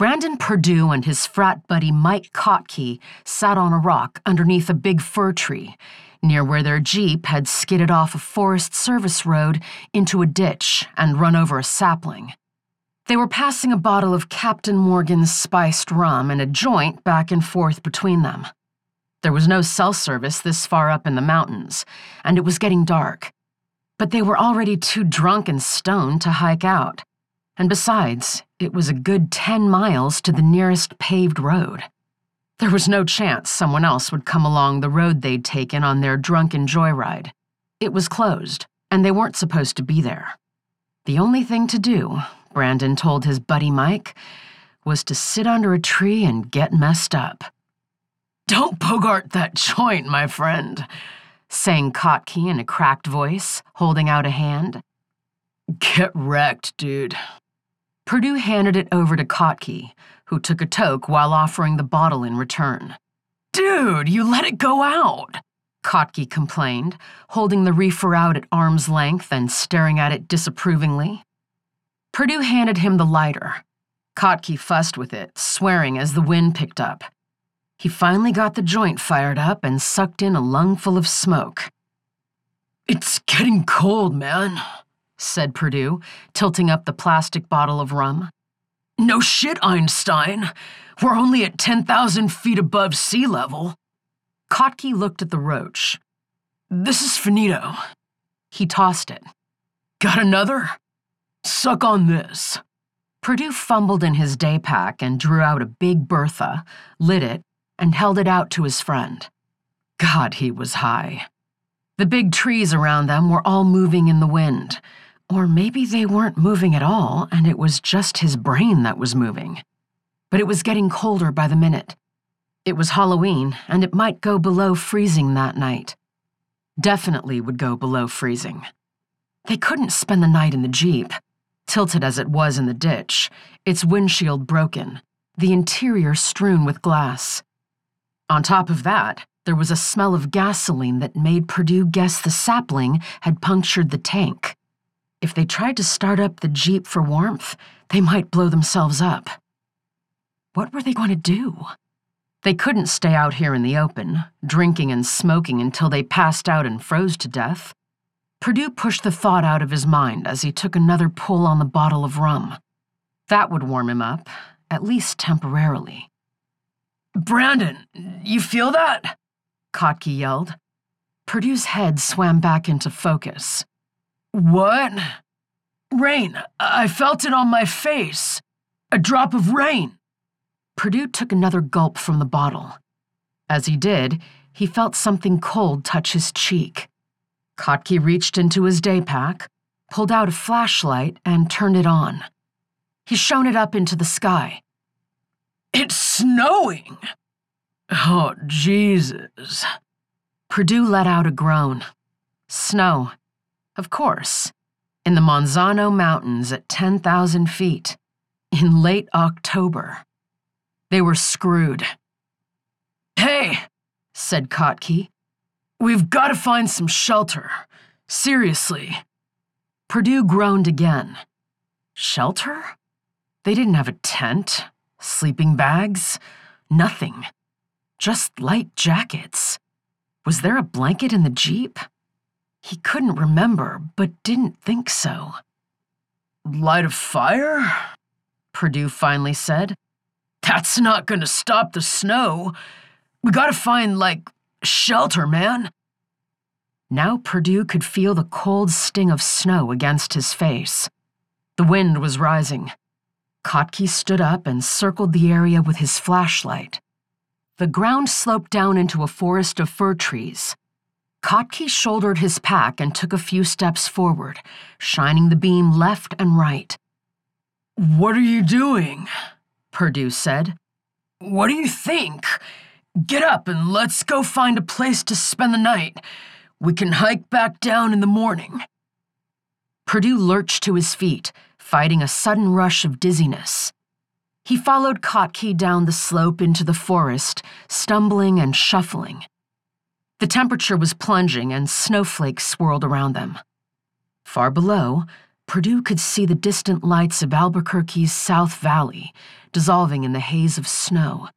Brandon Purdue and his frat buddy Mike Kottke sat on a rock underneath a big fir tree, near where their Jeep had skidded off a Forest Service road into a ditch and run over a sapling. They were passing a bottle of Captain Morgan's spiced rum and a joint back and forth between them. There was no cell service this far up in the mountains, and it was getting dark. But they were already too drunk and stoned to hike out. And besides, it was a good 10 miles to the nearest paved road. There was no chance someone else would come along the road they'd taken on their drunken joyride. It was closed, and they weren't supposed to be there. The only thing to do, Brandon told his buddy Mike, was to sit under a tree and get messed up. Don't bogart that joint, my friend, sang Kottke in a cracked voice, holding out a hand. Get wrecked, dude. Purdue handed it over to Kottke, who took a toke while offering the bottle in return. Dude, you let it go out, Kottke complained, holding the reefer out at arm's length and staring at it disapprovingly. Purdue handed him the lighter. Kottke fussed with it, swearing as the wind picked up. He finally got the joint fired up and sucked in a lungful of smoke. It's getting cold, man, said Purdue, tilting up the plastic bottle of rum. No shit, Einstein. We're only at 10,000 feet above sea level. Kottke looked at the roach. This is finito. He tossed it. Got another? Suck on this. Purdue fumbled in his day pack and drew out a big Bertha, lit it, and held it out to his friend. God, he was high. The big trees around them were all moving in the wind. Or maybe they weren't moving at all, and it was just his brain that was moving. But it was getting colder by the minute. It was Halloween, and it might go below freezing that night. Definitely would go below freezing. They couldn't spend the night in the Jeep, tilted as it was in the ditch, its windshield broken, the interior strewn with glass. On top of that, there was a smell of gasoline that made Purdue guess the sapling had punctured the tank. If they tried to start up the Jeep for warmth, they might blow themselves up. What were they going to do? They couldn't stay out here in the open, drinking and smoking until they passed out and froze to death. Purdue pushed the thought out of his mind as he took another pull on the bottle of rum. That would warm him up, at least temporarily. Brandon, you feel that? Kottke yelled. Purdue's head swam back into focus. What? Rain. I felt it on my face. A drop of rain. Purdue took another gulp from the bottle. As he did, he felt something cold touch his cheek. Kottke reached into his day pack, pulled out a flashlight, and turned it on. He shone it up into the sky. It's snowing! Oh, Jesus. Purdue let out a groan. Snow. Of course, in the Manzano Mountains at 10,000 feet, in late October. They were screwed. Hey, said Kottke, we've got to find some shelter. Seriously. Purdue groaned again. Shelter? They didn't have a tent, sleeping bags, nothing. Just light jackets. Was there a blanket in the Jeep? He couldn't remember, but didn't think so. Light a fire? Purdue finally said. That's not gonna stop the snow. We gotta find, like, shelter, man. Now Purdue could feel the cold sting of snow against his face. The wind was rising. Kottke stood up and circled the area with his flashlight. The ground sloped down into a forest of fir trees, Kottke shouldered his pack and took a few steps forward, shining the beam left and right. What are you doing? Purdue said. What do you think? Get up and let's go find a place to spend the night. We can hike back down in the morning. Purdue lurched to his feet, fighting a sudden rush of dizziness. He followed Kottke down the slope into the forest, stumbling and shuffling. The temperature was plunging and snowflakes swirled around them. Far below, Purdue could see the distant lights of Albuquerque's South Valley dissolving in the haze of snow.